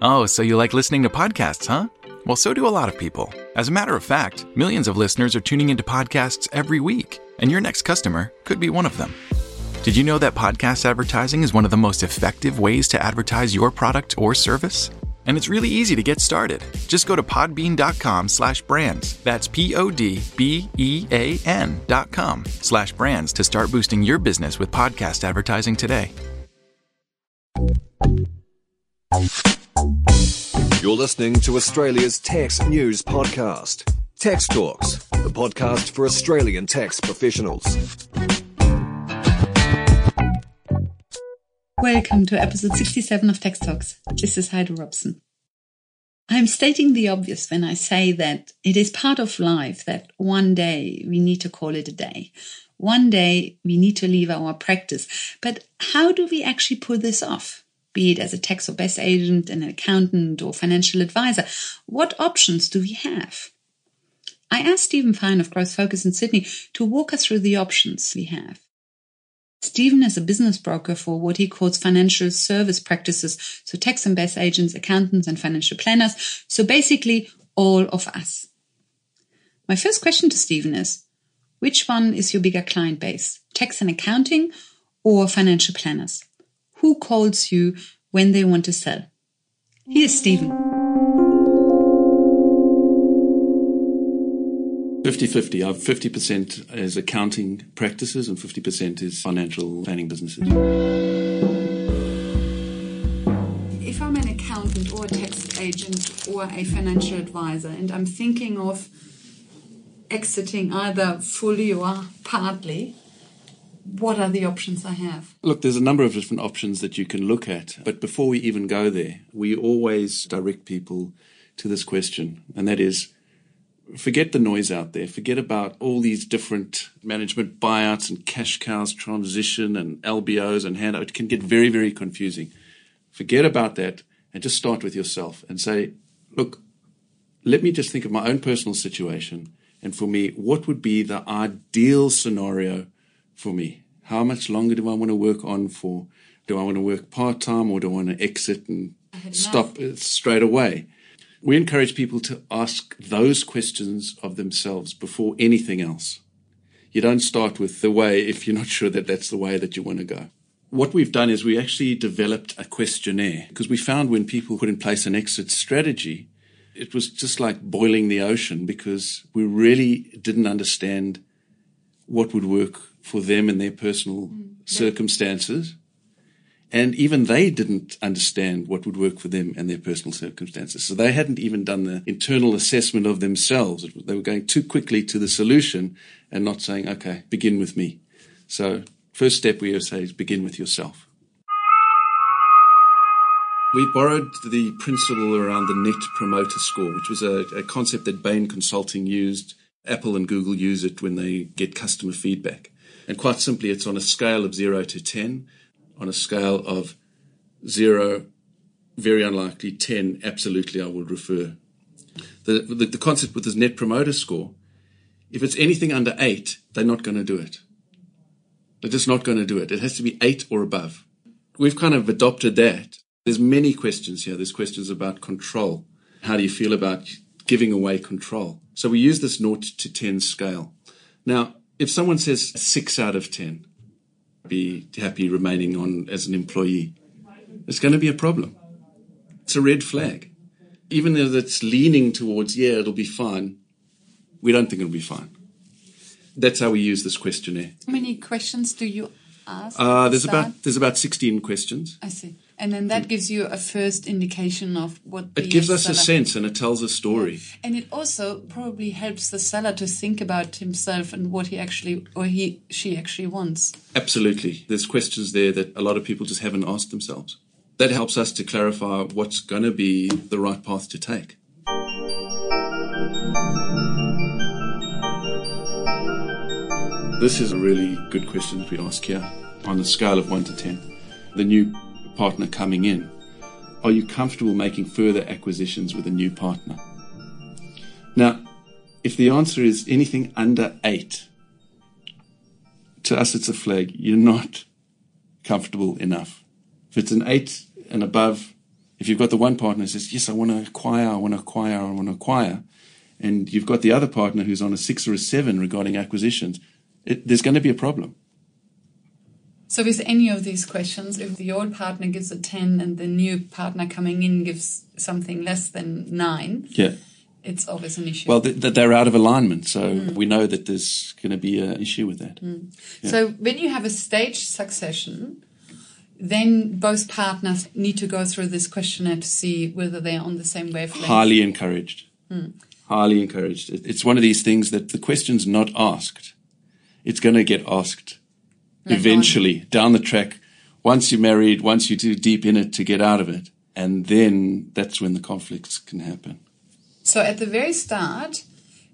Oh, so you like listening to podcasts, huh? Well, so do a lot of people. As a matter of fact, millions of listeners are tuning into podcasts every week, and your next customer could be one of them. Did you know that podcast advertising is one of the most effective ways to advertise your product or service? And it's really easy to get started. Just go to podbean.com slash brands. That's P-O-D-B-E-A-N dot com slash brands to start boosting your business with podcast advertising today. You're listening to Australia's tax news podcast, Tax Talks, the podcast for Australian tax professionals. Welcome to episode 67 of Tax Talks. This is Heide Robson. I'm stating the obvious when I say that it is part of life that one day we need to call it a day. One day we need to leave our practice. But how do we actually pull this off? Be it as a tax or BAS agent, an accountant, or financial advisor. What options do we have? I asked Steven Fine of Growth Focus in Sydney to walk us through the options we have. Steven is a business broker for what he calls financial service practices, so tax and BAS agents, accountants, and financial planners. So basically, all of us. My first question to Steven is which one is your bigger client base, tax and accounting or financial planners? Who calls you when they want to sell. Here's Steven. 50-50. I've 50% is accounting practices and 50% is financial planning businesses. If I'm an accountant or a tax agent or a financial advisor and I'm thinking of exiting either fully or partly, what are the options I have? Look, there's a number of different options that you can look at. But before we even go there, we always direct people to this question, and that is forget the noise out there. Forget about all these different management buyouts and cash cows transition and LBOs and handout. It can get very, very confusing. Forget about that and just start with yourself and say, look, let me just think of my own personal situation. And for me, what would be the ideal scenario for me? How much longer do I want to work on for? Do I want to work part time or do I want to exit and stop uh, straight away? We encourage people to ask those questions of themselves before anything else. You don't start with the way if you're not sure that that's the way that you want to go. What we've done is we actually developed a questionnaire because we found when people put in place an exit strategy, it was just like boiling the ocean because we really didn't understand what would work for them and their personal mm. circumstances. And even they didn't understand what would work for them and their personal circumstances. So they hadn't even done the internal assessment of themselves. They were going too quickly to the solution and not saying, okay, begin with me. So first step we say is begin with yourself. We borrowed the principle around the net promoter score, which was a, a concept that Bain Consulting used. Apple and Google use it when they get customer feedback. And quite simply, it's on a scale of zero to 10, on a scale of zero, very unlikely, 10, absolutely, I would refer. The, the, the concept with this net promoter score, if it's anything under eight, they're not going to do it. They're just not going to do it. It has to be eight or above. We've kind of adopted that. There's many questions here. There's questions about control. How do you feel about giving away control? So we use this 0 to 10 scale. Now, if someone says six out of 10, be happy remaining on as an employee, it's going to be a problem. It's a red flag. Even though it's leaning towards, yeah, it'll be fine, we don't think it'll be fine. That's how we use this questionnaire. How many questions do you ask? Uh, there's about there's about 16 questions. I see. And then that gives you a first indication of what it gives us a sense and it tells a story. Yeah. And it also probably helps the seller to think about himself and what he actually or he she actually wants. Absolutely. There's questions there that a lot of people just haven't asked themselves. That helps us to clarify what's going to be the right path to take. This is a really good question that we ask here on a scale of 1 to 10. The new partner coming in? Are you comfortable making further acquisitions with a new partner? Now, if the answer is anything under eight, to us it's a flag. You're not comfortable enough. If it's an eight and above, If you've got the one partner who says, Yes, I want to acquire, I want to acquire, I want to acquire, and you've got the other partner who's on a six or a seven regarding acquisitions, it, there's going to be a problem. So, with any of these questions, if the old partner gives a 10 and the new partner coming in gives something less than nine, Yeah. it's always an issue. Well, th- th- they're out of alignment, so hmm. we know that there's going to be an issue with that. Hmm. So when you have a staged succession, then both partners need to go through this questionnaire to see whether they're on the same wavelength. Highly encouraged. Hmm. Highly encouraged. It's one of these things that the question's not asked. It's going to get asked eventually down the track. Once you're married, once you're too deep in it to get out of it. And then that's when the conflicts can happen. So at the very start,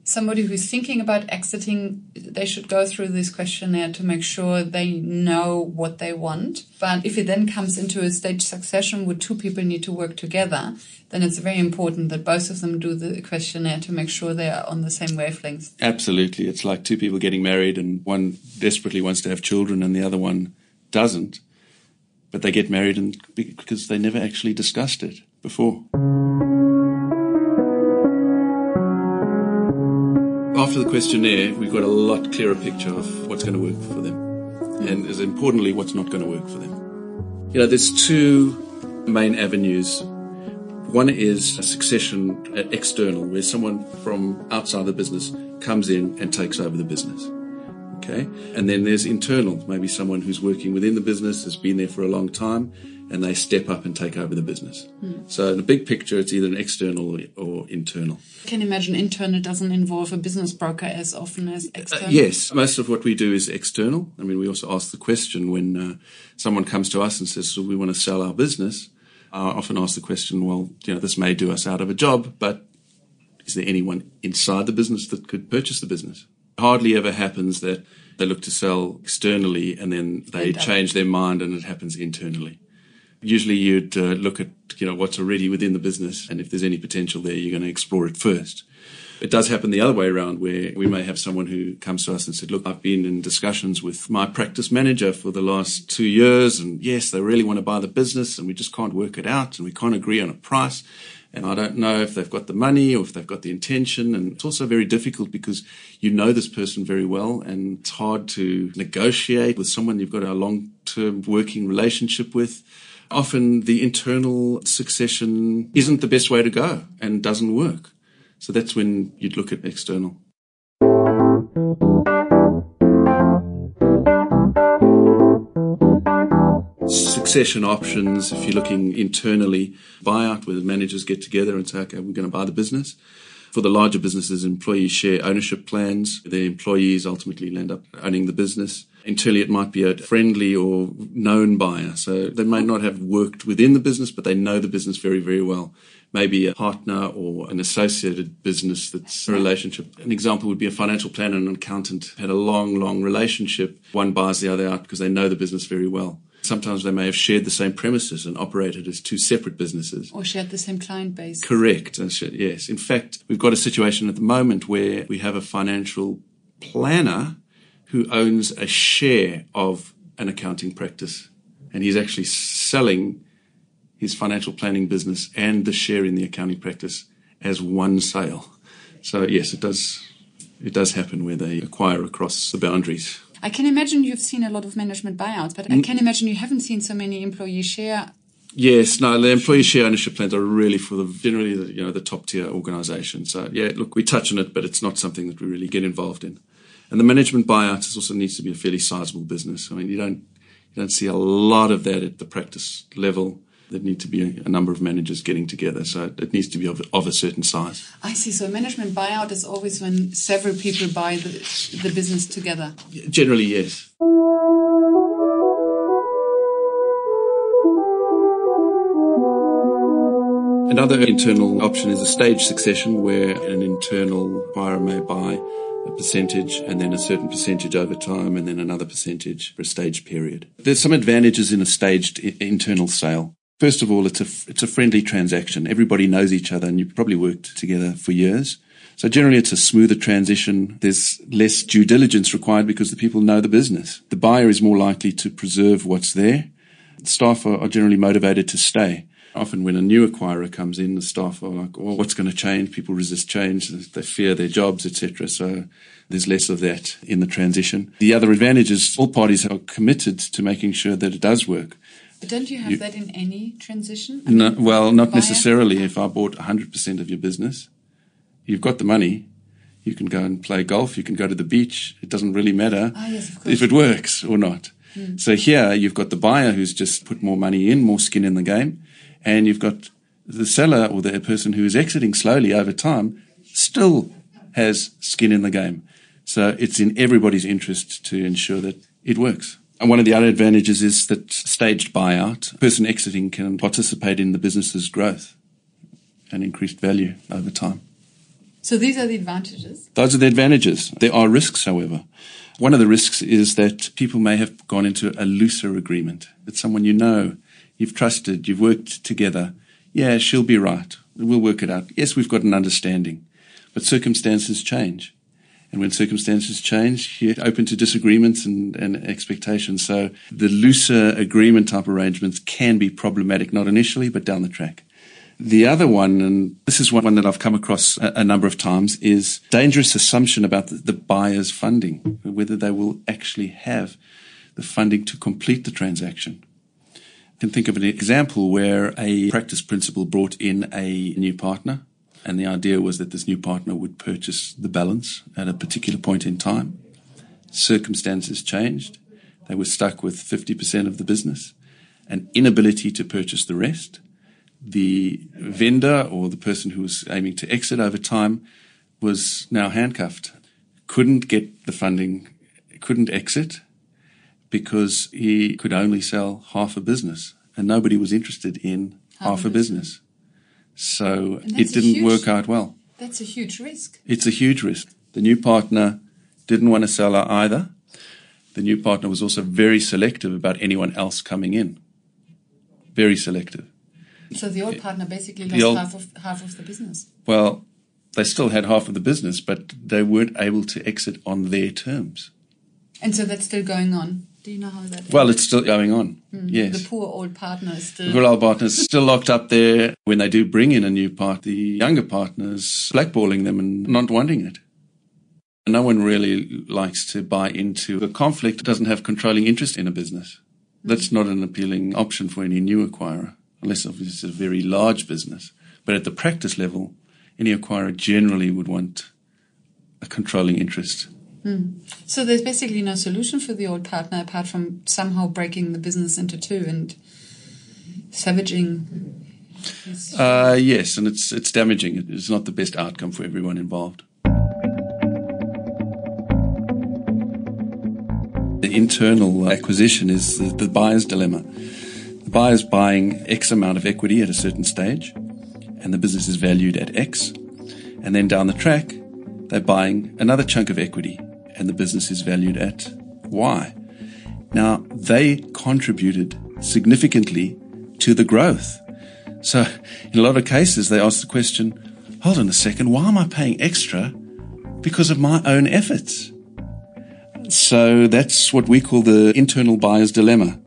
somebody who's thinking about exiting, they should go through this questionnaire to make sure they know what they want. But if it then comes into a stage succession where two people need to work together, then it's very important that both of them do the questionnaire to make sure they are on the same wavelength. Absolutely. It's like two people getting married and one desperately wants to have children and the other one doesn't. But they get married and because they never actually discussed it before. After the questionnaire, we've got a lot clearer picture of what's going to work for them. And as importantly, what's not going to work for them. You know, there's two main avenues one is a succession uh, external, where someone from outside the business comes in and takes over the business. Okay. And then there's internal, maybe someone who's working within the business, has been there for a long time, and they step up and take over the business. So in the big picture, it's either an external or internal. I can imagine internal doesn't involve a business broker as often as external. Uh, Yes, most of what we do is external. I mean, we also ask the question when uh, someone comes to us and says, so we want to sell our business. I often ask the question, well, you know, this may do us out of a job, but is there anyone inside the business that could purchase the business? Hardly ever happens that they look to sell externally and then they change their mind and it happens internally. Usually you'd uh, look at, you know, what's already within the business and if there's any potential there, you're going to explore it first. It does happen the other way around where we may have someone who comes to us and said, look, I've been in discussions with my practice manager for the last two years. And yes, they really want to buy the business and we just can't work it out and we can't agree on a price. And I don't know if they've got the money or if they've got the intention. And it's also very difficult because you know this person very well and it's hard to negotiate with someone you've got a long term working relationship with. Often the internal succession isn't the best way to go and doesn't work. So that's when you'd look at external. Succession options, if you're looking internally, buyout where the managers get together and say, okay, we're going to buy the business. For the larger businesses, employee share ownership plans, the employees ultimately end up owning the business. Internally, it might be a friendly or known buyer. So they may not have worked within the business, but they know the business very, very well. Maybe a partner or an associated business that's a relationship. An example would be a financial planner and an accountant had a long, long relationship. One buys the other out because they know the business very well. Sometimes they may have shared the same premises and operated as two separate businesses. Or shared the same client base. Correct. Yes. In fact, we've got a situation at the moment where we have a financial planner who owns a share of an accounting practice. And he's actually selling his financial planning business and the share in the accounting practice as one sale. So yes, it does, it does happen where they acquire across the boundaries. I can imagine you've seen a lot of management buyouts, but I mm. can imagine you haven't seen so many employee share. Yes, no, the employee share ownership plans are really for the generally the, you know the top tier organisations. So yeah, look, we touch on it, but it's not something that we really get involved in. And the management buyout also needs to be a fairly sizable business. I mean, you don't you don't see a lot of that at the practice level. There need to be a, number of managers getting together, so it needs to be of, of a certain size. I see. So a management buyout is always when several people buy the, the business together. Generally, yes. Another internal option is a stage succession where an internal buyer may buy a percentage and then a certain percentage over time and then another percentage for a stage period. There's some advantages in a staged internal sale. First of all, it's a, it's a friendly transaction. Everybody knows each other and you've probably worked together for years. So generally it's a smoother transition. There's less due diligence required because the people know the business. The buyer is more likely to preserve what's there. Staff are, are generally motivated to stay. Often, when a new acquirer comes in, the staff are like, "Well, what's going to change?" People resist change; they fear their jobs, etc. So there's less of that in the transition. The other advantage is all parties are committed to making sure that it does work. But don't you have you, that in any transition? I no, well, not necessarily. If I bought 100% of your business, you've got the money. You can go and play golf. You can go to the beach. It doesn't really matter oh, yes, if it works or not. Mm. So here you've got the buyer who's just put more money in, more skin in the game, and you've got the seller or the person who is exiting slowly over time still has skin in the game. So it's in everybody's interest to ensure that it works. And one of the other advantages is that staged buyout, person exiting can participate in the business's growth and increased value over time. So these are the advantages? Those are the advantages. There are risks, however. One of the risks is that people may have gone into a looser agreement. It's someone you know, you've trusted, you've worked together. Yeah, she'll be right. We'll work it out. Yes, we've got an understanding, but circumstances change. And when circumstances change, you're open to disagreements and, and expectations. So the looser agreement type arrangements can be problematic, not initially, but down the track. The other one, and this is one that I've come across a, a number of times, is dangerous assumption about the, the buyer's funding, whether they will actually have the funding to complete the transaction. I can think of an example where a practice principal brought in a new partner, and the idea was that this new partner would purchase the balance at a particular point in time. Circumstances changed. They were stuck with 50% of the business, an inability to purchase the rest the vendor or the person who was aiming to exit over time was now handcuffed. Couldn't get the funding, couldn't exit because he could only sell half a business and nobody was interested in half, half a business. business. So it didn't huge, work out well. That's a huge risk. It's a huge risk. The new partner didn't want to sell her either. The new partner was also very selective about anyone else coming in. Very selective. So the old partner basically lost old, half of half of the business. Well, they still had half of the business, but they weren't able to exit on their terms. And so that's still going on. Do you know how that? Well, it's still going on. Mm. Yes. The poor old partner is still. The poor old partner is still locked up there. When they do bring in a new part, the younger partners blackballing them and not wanting it. No one really likes to buy into a conflict that doesn't have controlling interest in a business. That's not an appealing option for any new acquirer unless obviously it's a very large business. But at the practice level, any acquirer generally would want a controlling interest. Mm. So there's basically no solution for the old partner apart from somehow breaking the business into two and savaging. Uh, yes, and it's it's damaging. It's not the best outcome for everyone involved. The internal acquisition is the, the buyer's dilemma The buyer's buying X amount of equity at a certain stage, and the business is valued at X. And then down the track, they're buying another chunk of equity, and the business is valued at Y. Now, they contributed significantly to the growth. So, in a lot of cases, they ask the question hold on a second, why am I paying extra? Because of my own efforts. So, that's what we call the internal buyer's dilemma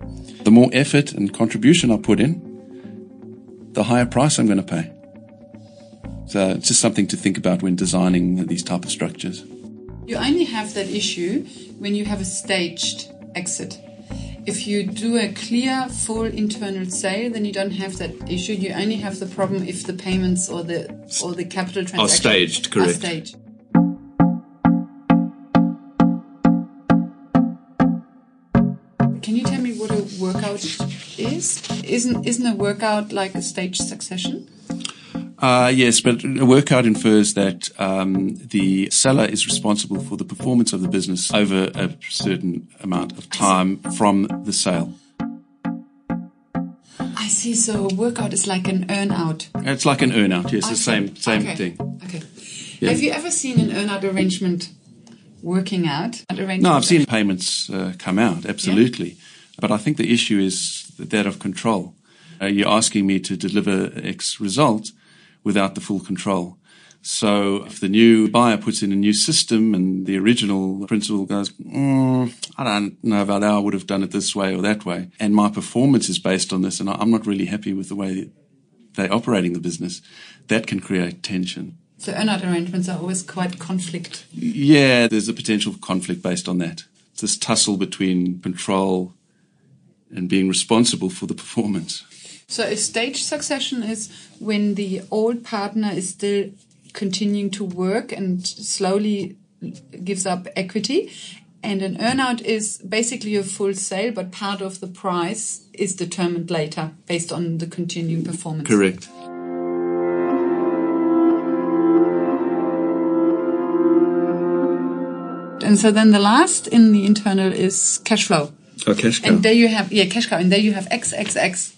the more effort and contribution I put in, the higher price I'm going to pay. So it's just something to think about when designing these type of structures. You only have that issue when you have a staged exit. If you do a clear full internal sale, then you don't have that issue. You only have the problem if the payments or the or the capital transactions are staged. Correct. Are staged. Can you tell me what a workout is? Isn't isn't a workout like a staged succession? Uh, yes, but a workout infers that um, the seller is responsible for the performance of the business over a certain amount of time from the sale. I see. So a workout is like an earn out. It's like an earn out. Yes, okay. the same same okay. thing. Okay. Yeah. Have you ever seen an earn out arrangement working out? No, I've seen payments uh, come out. Absolutely. Yeah. But I think the issue is that of control. Uh, you're asking me to deliver X result without the full control. So if the new buyer puts in a new system and the original principal goes, mm, I don't know about how I would have done it this way or that way, and my performance is based on this, and I'm not really happy with the way they're operating the business, that can create tension. So earnout arrangements are always quite conflict. Yeah, there's a potential conflict based on that. It's this tussle between control and being responsible for the performance. So a stage succession is when the old partner is still continuing to work and slowly gives up equity. And an earnout is basically a full sale, but part of the price is determined later based on the continuing performance. Correct. And so then the last in the internal is cash flow. Oh, cash cow. And there you have, yeah, cash cow. And there you have XXX.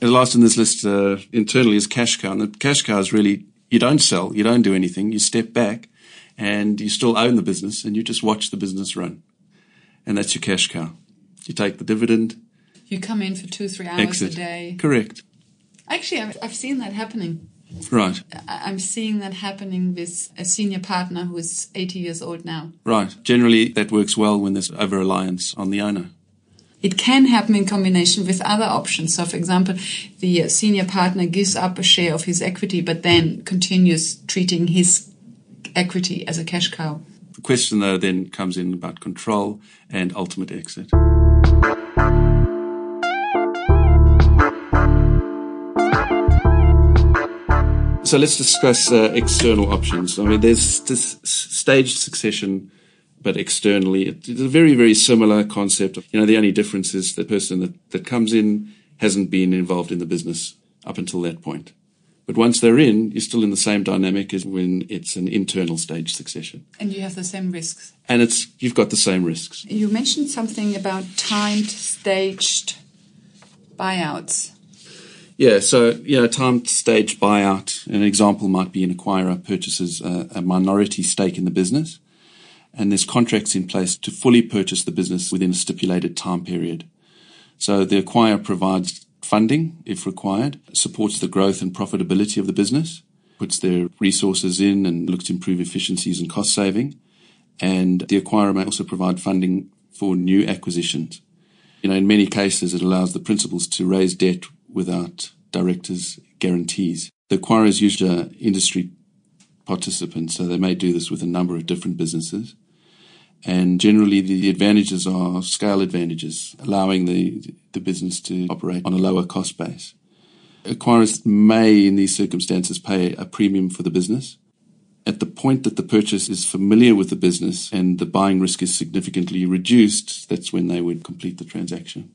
The last in this list uh, internally is cash cow. And the cash cow is really, you don't sell, you don't do anything, you step back and you still own the business and you just watch the business run. And that's your cash cow. You take the dividend, You come in for two, three hours exit. a day. Correct. Actually, I've, I've seen that happening. Right, I'm seeing that happening with a senior partner who is 80 years old now. right. Generally, that works well when there's over reliance on the owner. It can happen in combination with other options. So, for example, the senior partner gives up a share of his equity, but then continues treating his equity as a cash cow. The question, though, then comes in about control and ultimate exit. So let's discuss uh, external options. I mean, there's this staged succession, but externally, it's a very, very similar concept. You know, the only difference is the person that, that comes in hasn't been involved in the business up until that point. But once they're in, you're still in the same dynamic as when it's an internal stage succession. And you have the same risks. And it's you've got the same risks. You mentioned something about timed, staged buyouts. Yeah, so you know, timed stage buyout. An example might be an acquirer purchases a, a minority stake in the business, and there's contracts in place to fully purchase the business within a stipulated time period. So the acquirer provides funding if required, supports the growth and profitability of the business, puts their resources in and looks to improve efficiencies and cost saving. And the acquirer may also provide funding for new acquisitions. You know, in many cases, it allows the principals to raise debt without directors' guarantees. The acquirer is usually an industry participant, so they may do this with a number of different businesses. And generally, the advantages are scale advantages, allowing the, the business to operate on a lower cost base. Acquirers may, in these circumstances, pay a premium for the business. At the point that the purchase is familiar with the business and the buying risk is significantly reduced, that's when they would complete the transaction.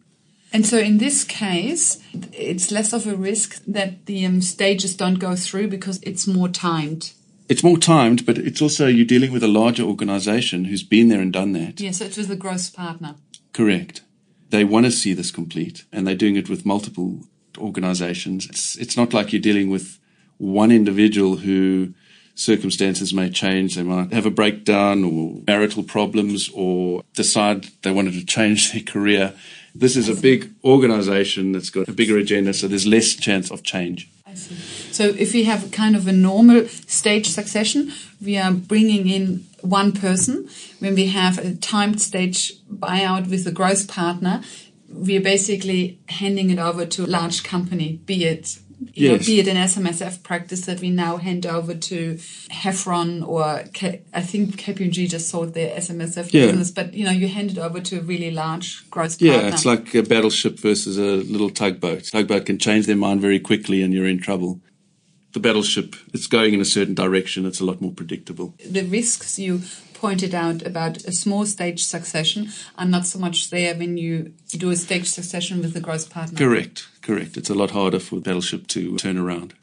And so in this case, it's less of a risk that the um, stages don't go through because it's more timed. It's more timed, but it's also you're dealing with a larger organization who's been there and done that. Yeah, so it's with the growth partner. Correct. They want to see this complete, and they're doing it with multiple organizations. It's, it's not like you're dealing with one individual who circumstances may change. They might have a breakdown or marital problems or decide they wanted to change their career. This is a big organization that's got a bigger agenda, so there's less chance of change. I see. So if we have kind of a normal stage succession, we are bringing in one person. When we have a timed stage buyout with a growth partner, we are basically handing it over to a large company, be it you know, Yes. be it an SMSF practice that we now hand over to Heffron or K- I think KPMG just sold their SMSF Yeah. business, but you know you hand it over to a really large growth Yeah, partner. it's like a battleship versus a little tugboat. Tugboat can change their mind very quickly and you're in trouble. The battleship, it's going in a certain direction, it's a lot more predictable. the risks you pointed out about a small stage succession are not so much there when you do a stage succession with the growth partner. Correct, correct. It's a lot harder for battleship to turn around.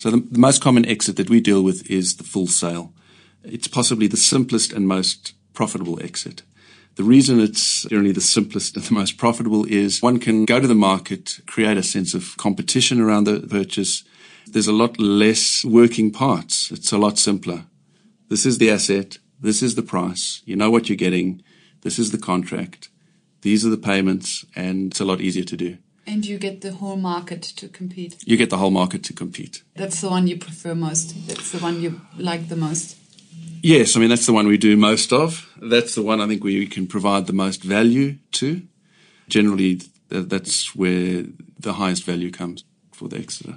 So the, the most common exit that we deal with is the full sale. It's possibly the simplest and most profitable exit. The reason it's generally the simplest and the most profitable is one can go to the market, create a sense of competition around the purchase. There's a lot less working parts. It's a lot simpler. This is the asset. This is the price. You know what you're getting. This is the contract. These are the payments and it's a lot easier to do. And you get the whole market to compete. You get the whole market to compete. That's the one you prefer most. That's the one you like the most. Yes, I mean, that's the one we do most of. That's the one I think we can provide the most value to. Generally, That's where the highest value comes for the Exeter.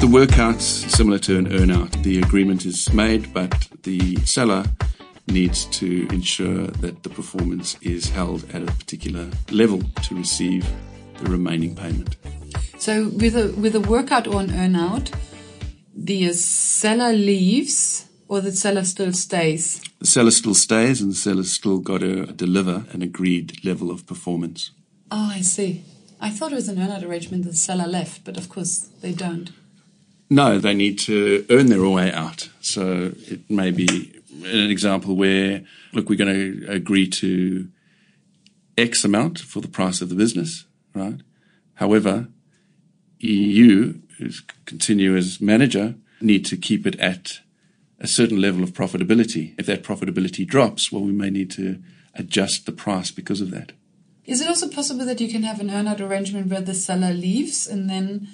The workout's similar to an earnout. The agreement is made, but the seller needs to ensure that the performance is held at a particular level to receive the remaining payment. So with a with a workout or an earnout, the seller leaves or the seller still stays. The seller still stays and the seller's still got to deliver an agreed level of performance. Oh, I see. I thought it was an earnout arrangement that the seller left, but of course they don't. No, they need to earn their way out. So it may be an example where, look, we're going to agree to X amount for the price of the business, right? However, you, who's continue as manager, need to keep it at a certain level of profitability. If that profitability drops, well, we may need to adjust the price because of that. Is it also possible that you can have an earnout arrangement where the seller leaves and then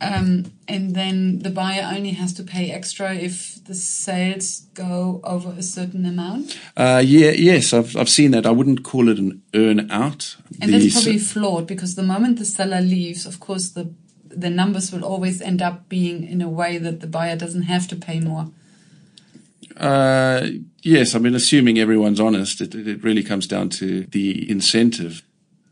um, and then the buyer only has to pay extra if the sales go over a certain amount? Uh, yeah, yes, I've, I've seen that. I wouldn't call it an earn out. And The that's probably flawed because the moment the seller leaves, of course, the the numbers will always end up being in a way that the buyer doesn't have to pay more. Uh, yes, I mean, assuming everyone's honest, it, it really comes down to the incentive.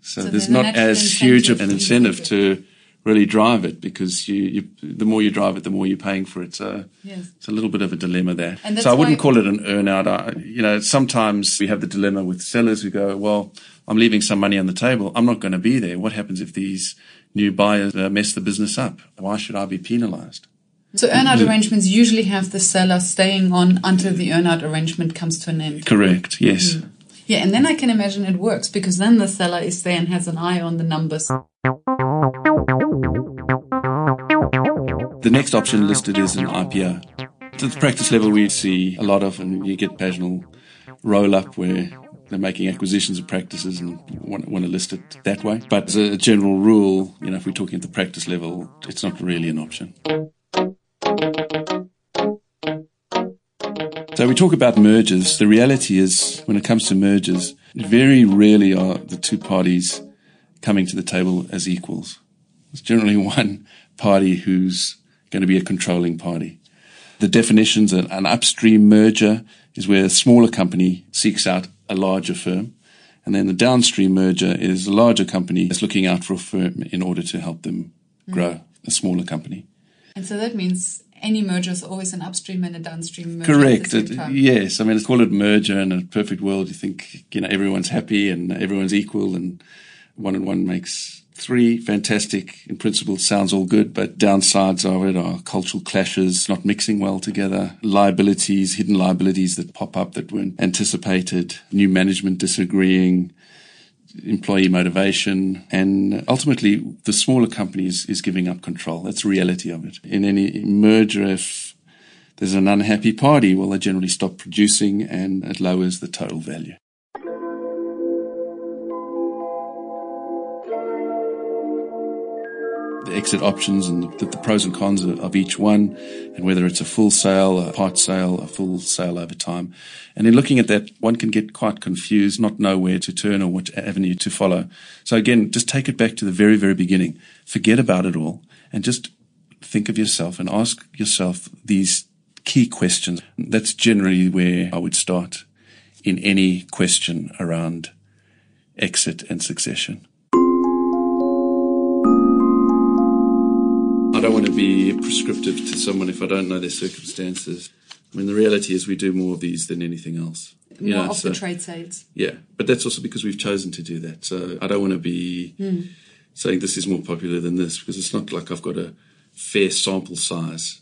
So, So there's not as huge of an incentive to really drive it because you, you, the more you drive it, the more you're paying for it. So Yes. it's a little bit of a dilemma there. So I wouldn't call it an earn out. I, you know, sometimes we have the dilemma with sellers who go, well, I'm leaving some money on the table. I'm not going to be there. What happens if these new buyers uh, mess the business up? Why should I be penalized? So earnout arrangements usually have the seller staying on until the earnout arrangement comes to an end. Correct. Yes. Yeah, and then I can imagine it works because then the seller is there and has an eye on the numbers. The next option ah, listed is an IPO. At the practice level, we see a lot of, and you get occasional roll up where they're making acquisitions of practices and want, want to list it that way. But as a general rule, you know, if we're talking at the practice level, it's not really an option. So we talk about mergers. The reality is, when it comes to mergers, very rarely are the two parties coming to the table as equals. It's generally one party who's going to be a controlling party. The definitions an, an upstream merger is where a smaller company seeks out a larger firm. And then the downstream merger is a larger company that's looking out for a firm in order to help them mm. grow a smaller company. And so that means any merger is always an upstream and a downstream merger. Correct. It- yes. I mean, it's called a merger. In a perfect world, you think, you know, everyone's happy and everyone's equal and one and one makes three. Fantastic. In principle, sounds all good, but downsides of it are cultural clashes, not mixing well together, liabilities, hidden liabilities that pop up that weren't anticipated, new management disagreeing, employee motivation, and ultimately the smaller companies is giving up control. That's the reality of it. In any merger, if there's an unhappy party, well, they generally stop producing and it lowers the total value. The exit options and the, the pros and cons of, of each one, and whether it's a full sale, a part sale, a full sale over time. And in looking at that, one can get quite confused, not know where to turn or what avenue to follow. So again, just take it back to the very, very beginning. Forget about it all and just think of yourself and ask yourself these key questions. That's generally where I would start in any question around exit and succession. Be prescriptive to someone if I don't know their circumstances. I mean, the reality is we do more of these than anything else. You More know, of so- the trade sales. yeah, but that's also because we've chosen to do that. So I don't want to be hmm. saying this is more popular than this because it's not like I've got a fair sample size.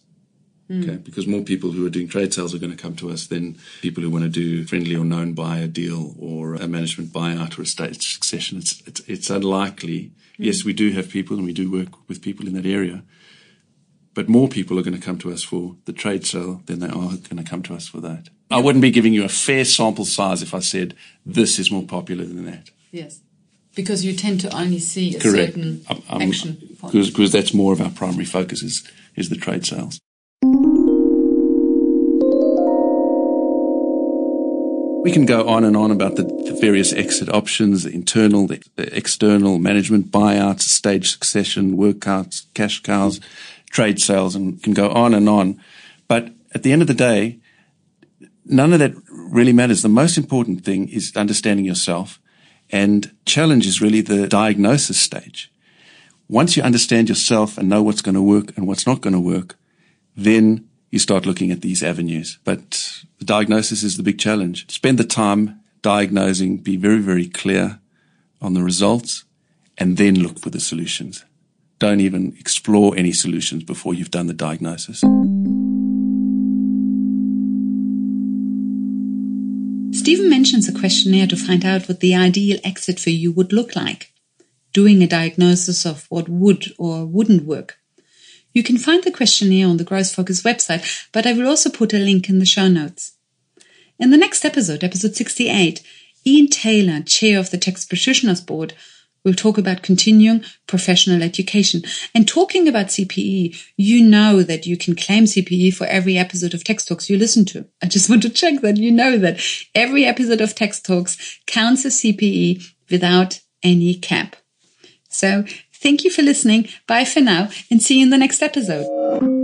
Hmm. Okay, because more people who are doing trade sales are going to come to us than people who want to do friendly or known buyer deal or a management buyout or a state succession. It's it's, it's unlikely. Hmm. Yes, we do have people and we do work with people in that area, but more people are going to come to us for the trade sale than they are going to come to us for that. I wouldn't be giving you a fair sample size if I said this is more popular than that. Yes. Because you tend to only see a Correct. certain I'm- I'm- action point. Because, that's more of our primary focus is, is the trade sales. We can go on and on about the, the various exit options, the internal, the, the external management buyouts, stage succession, workouts, cash cows, trade sales, and can go on and on. But at the end of the day, none of that really matters. The most important thing is understanding yourself and challenge is really the diagnosis stage. Once you understand yourself and know what's going to work and what's not going to work, then you start looking at these avenues. But the diagnosis is the big challenge. Spend the time diagnosing, be very, very clear on the results, and then look for the solutions. Don't even explore any solutions before you've done the diagnosis. Steven mentions a questionnaire to find out what the ideal exit for you would look like, doing a diagnosis of what would or wouldn't work. You can find the questionnaire on the Growth Focus website, but I will also put a link in the show notes. In the next episode, episode 68, Ian Taylor, chair of the Tax Practitioners Board, will talk about continuing professional education. And talking about CPE, you know that you can claim CPE for every episode of Tax Talks you listen to. I just want to check that you know that every episode of Tax Talks counts as CPE without any cap. So Thank you for listening. Bye for now and see you in the next episode.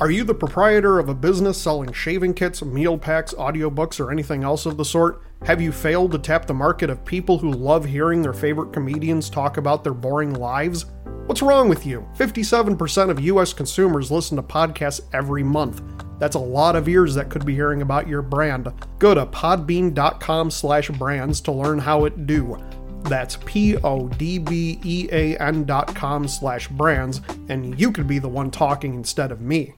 Are you the proprietor of a business selling shaving kits, meal packs, audiobooks, or anything else of the sort? Have you failed to tap the market of people who love hearing their favorite comedians talk about their boring lives? What's wrong with you? 57% of US consumers listen to podcasts every month. That's a lot of ears that could be hearing about your brand. Go to podbean.com slash brands to learn how it do. That's P-O-D-B-E-A-N dot com slash brands, and you could be the one talking instead of me.